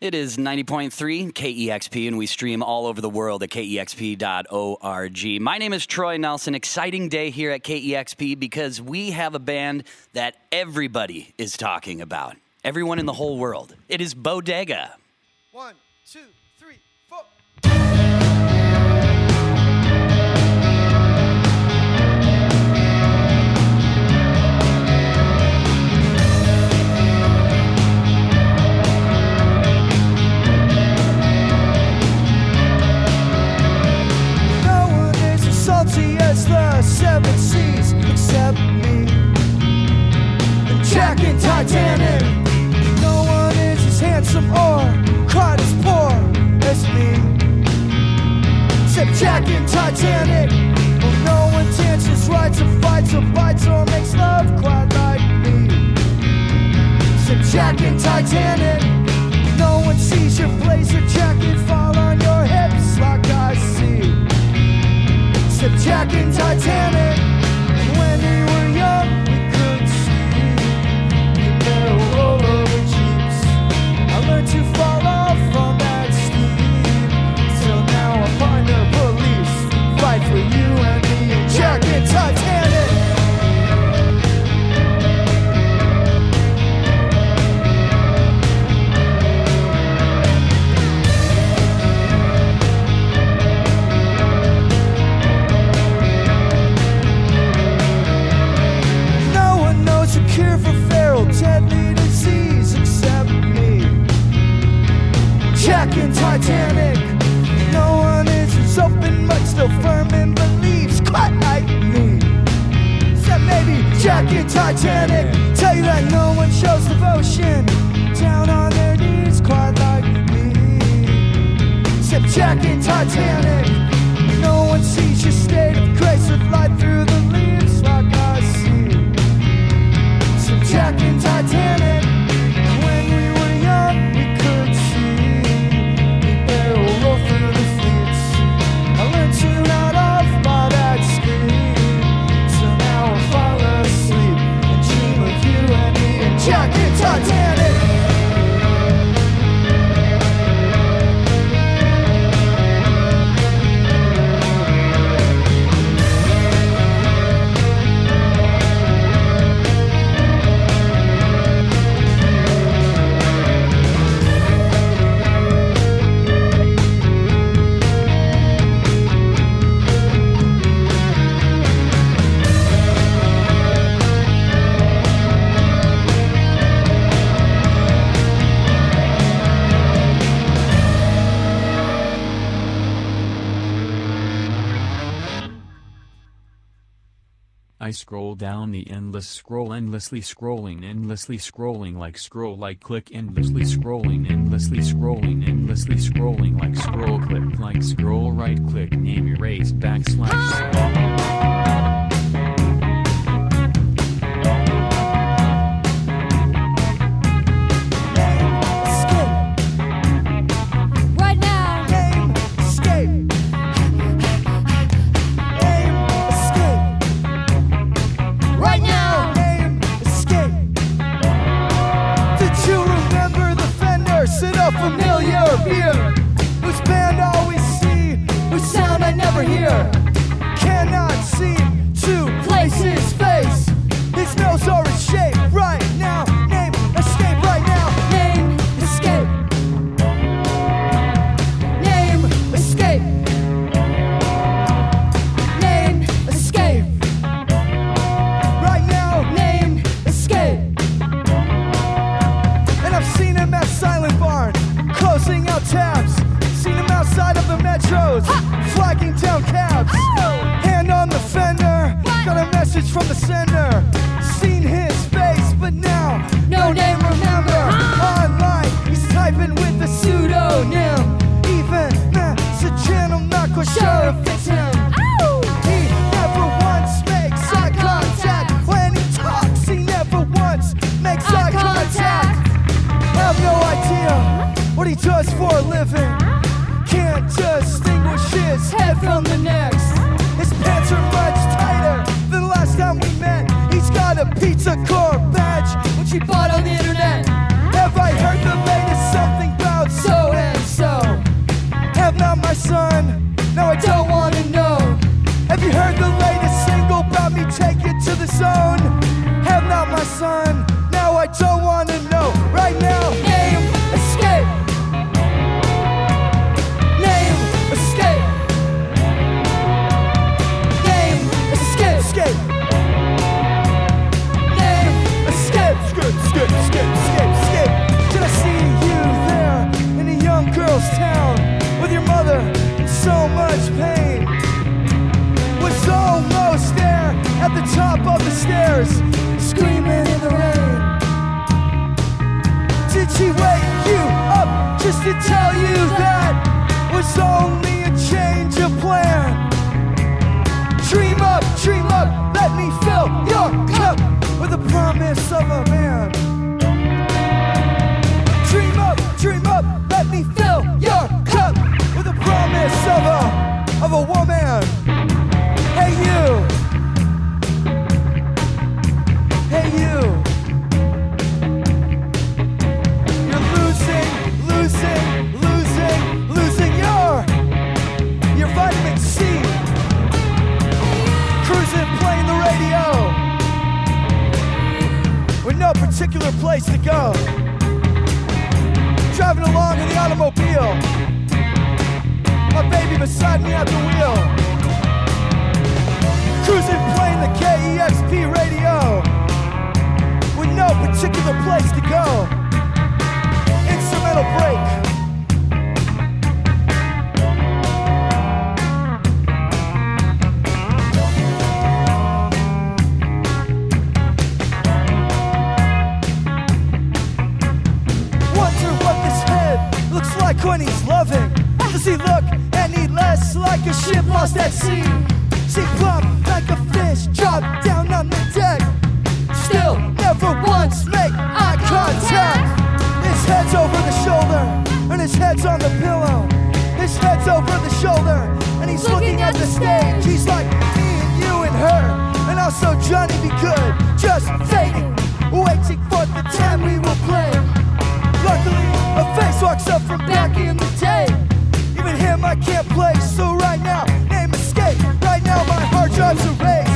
It is 90.3 KEXP, and we stream all over the world at kexp.org. My name is Troy Nelson. Exciting day here at KEXP because we have a band that everybody is talking about, everyone in the whole world. It is Bodega. One, two. seven seas except me. And Jack and Titanic. No one is as handsome or quite as poor as me. Except Jack and Titanic. Well, no one dances, rides, or fights, or bites, or makes love quite like me. Except Jack and Titanic. No one sees your blazer jacket fall on your Jack and Titanic. When we were young, we could see the barrel roll over jeeps. I learned to follow. jacket Titanic. scroll down the endless scroll endlessly scrolling endlessly scrolling like scroll like click endlessly scrolling endlessly scrolling endlessly scrolling like scroll click like scroll right click name erase backslash. she bought on the Cruising, playing the KEXP radio. With no particular place to go. Instrumental break. Wonder what this head looks like when he's loving. Does he look any less like a ship lost at sea? Like a fish, drop down on the deck. Still, never once make eye contact. His head's over the shoulder, and his head's on the pillow. His head's over the shoulder, and he's looking at the stage. He's like me and you and her, and also Johnny be good, just fading, waiting for the time we will play. Luckily, a face walks up from back in the day. Even him I can't play, so right now, name escape. Right now, my hard drive's. And we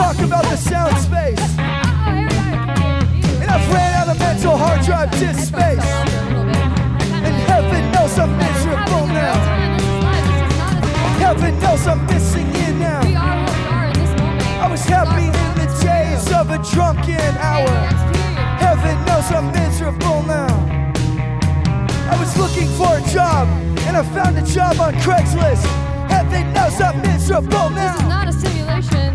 talk about the sound space. And I've ran out of mental hard drive disk space. And heaven knows I'm miserable now. Heaven knows I'm missing you now. I was happy in the days of a drunken hour. Heaven knows I'm miserable now. I was looking for a job, and I found a job on Craigslist. Heaven knows I'm miserable now. Not a simulation.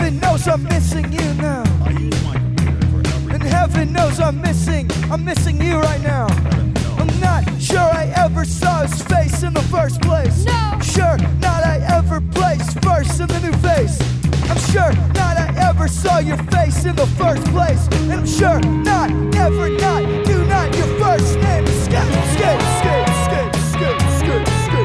Heaven knows I'm missing you now. And heaven knows I'm missing, I'm missing you right now. I'm not sure I ever saw his face in the first place. No. Sure, not I ever placed first in the new face. I'm sure not I ever saw your face in the first place. And I'm sure not, ever not, do not your first name. Escape, escape, escape, escape, escape, escape, escape,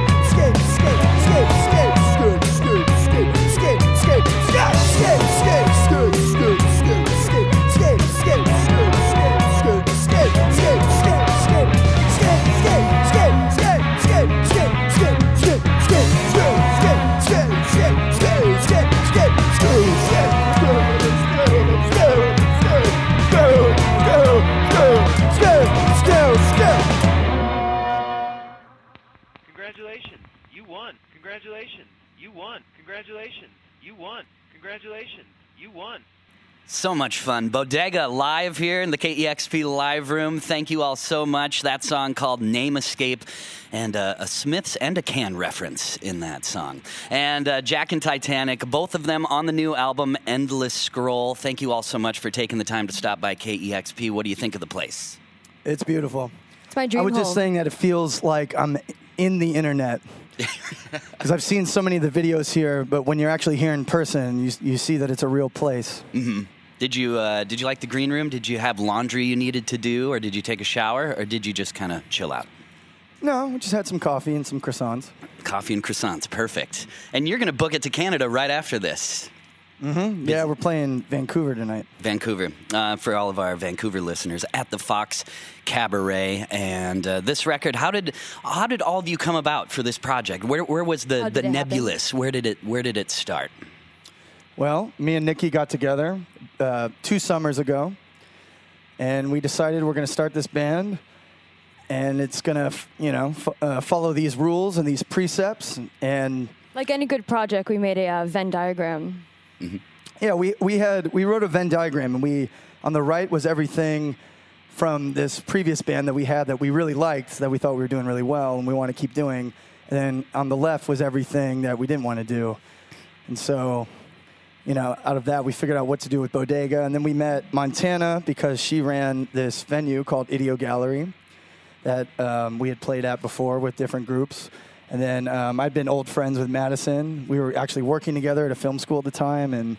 So much fun. Bodega live here in the KEXP live room. Thank you all so much. That song called Name Escape and uh, a Smiths and a Can reference in that song. And uh, Jack in Titanic, both of them on the new album Endless Scroll. Thank you all so much for taking the time to stop by KEXP. What do you think of the place? It's beautiful. It's my dream I was just home. saying that it feels like I'm in the internet. Because I've seen so many of the videos here, but when you're actually here in person, you, you see that it's a real place. Did you uh, did you like the green room? Did you have laundry you needed to do, or did you take a shower, or did you just kind of chill out? No, we just had some coffee and some croissants. Coffee and croissants, perfect. And you're going to book it to Canada right after this. Yeah, we're playing Vancouver tonight. Vancouver. Uh, for all of our Vancouver listeners, at the Fox Cabaret, and uh, this record. How did how did all of you come about for this project? Where where was the the did happen? nebulous? Where did it where did it start? Well, me and Nikki got together uh, two summers ago, and we decided we're going to start this band, and it's going to, you know, f- uh, follow these rules and these precepts. And Like any good project, we made a uh, Venn diagram. yeah, we, we had we wrote a Venn diagram, and we on the right was everything from this previous band that we had that we really liked, that we thought we were doing really well, and we want to keep doing. And then on the left was everything that we didn't want to do, and so you know, out of that, we figured out what to do with Bodega. And then we met Montana because she ran this venue called Idio Gallery that um, we had played at before with different groups. And then um, I'd been old friends with Madison. We were actually working together at a film school at the time. And,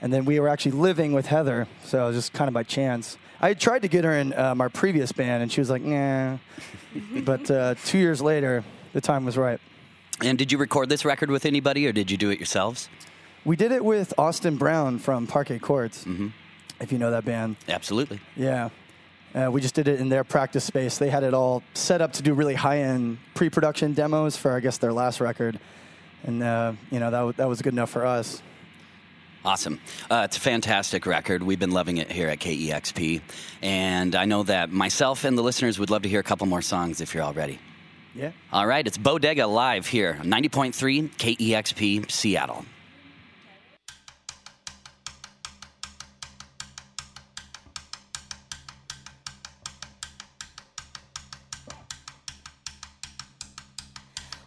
and then we were actually living with Heather. So it was just kind of by chance. I had tried to get her in um, our previous band, and she was like, nah. but uh, two years later, the time was right. And did you record this record with anybody, or did you do it yourselves? We did it with Austin Brown from Parquet Courts, if you know that band. Absolutely. Yeah. Uh, we just did it in their practice space. They had it all set up to do really high end pre production demos for, I guess, their last record. And, uh, you know, that, w- that was good enough for us. Awesome. Uh, it's a fantastic record. We've been loving it here at KEXP. And I know that myself and the listeners would love to hear a couple more songs if you're all ready. Yeah. All right, it's Bodega live here, 90.3 KEXP Seattle.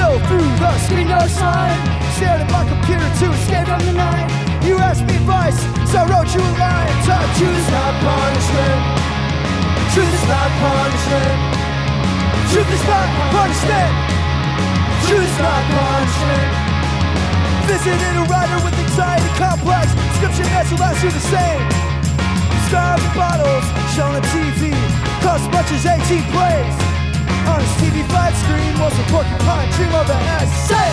Smoke through the screen door sign. Stared at my computer to escape from the night. You asked me advice, so I wrote you a line. Taught truth is not punishment. Truth is not punishment. Truth is not punishment. Truth is not punishment. Visited a writer with anxiety complex. Scripture answer last you the same. Stars and bottles shown on TV. Cost much as 18 plays. On his TV flat screen was a porcupine dream of an SA.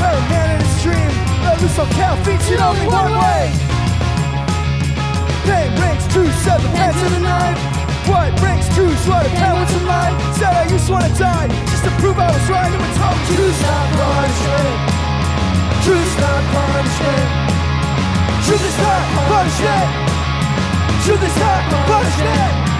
Where a man in his dream let loose on cow featured only one way. Pain rings said the pants in the night. What rings true, what a parents in mine. Said I used to wanna die, just to prove I was right. And we told truth's not punishment. Truth's not punishment. Truth is not punishment. Truth is not punishment.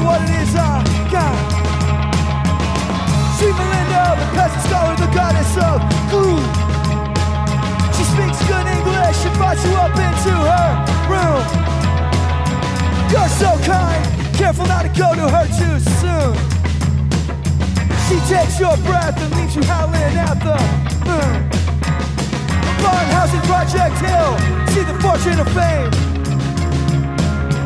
About what it is I got. See Melinda, the peasant scholar, the goddess of glue. She speaks good English, invites you up into her room. You're so kind, careful not to go to her too soon. She takes your breath and leaves you howling at the moon. Barn housing Project Hill, see the fortune of fame.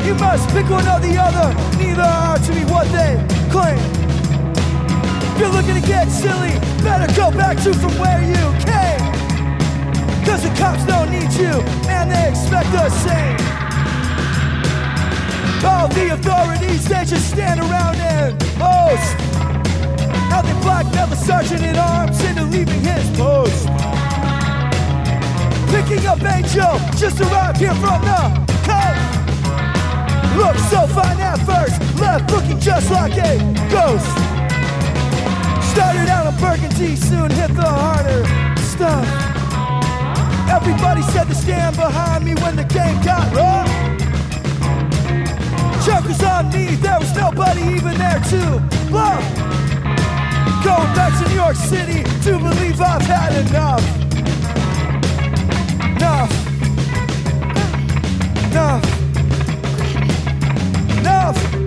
You must pick one or the other, neither are to be what they claim. If you're looking to get silly, better go back to from where you came. Cause the cops don't need you, and they expect the same. All the authorities, they just stand around and boast. How they blackmail the sergeant at arms into leaving his post. Picking up Angel, just arrived here from the coast. Looked so fine at first, left looking just like a ghost. Started out on burgundy, soon hit the harder stuff. Everybody said to stand behind me when the game got rough. Chuck was on me, there was nobody even there to bluff. Going back to New York City to believe I've had enough. Enough. Enough. Enough.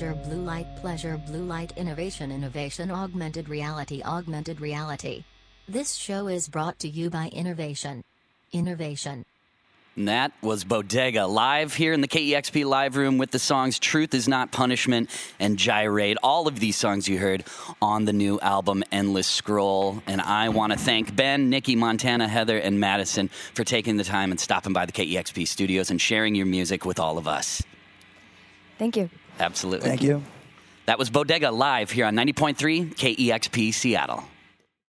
Pleasure blue light pleasure blue light innovation innovation augmented reality augmented reality. This show is brought to you by Innovation. Innovation. And that was Bodega live here in the KEXP live room with the songs Truth is Not Punishment and Gyrate. All of these songs you heard on the new album Endless Scroll. And I want to thank Ben, Nikki, Montana, Heather, and Madison for taking the time and stopping by the KEXP studios and sharing your music with all of us. Thank you. Absolutely. Thank you. That was Bodega live here on 90.3 KEXP Seattle.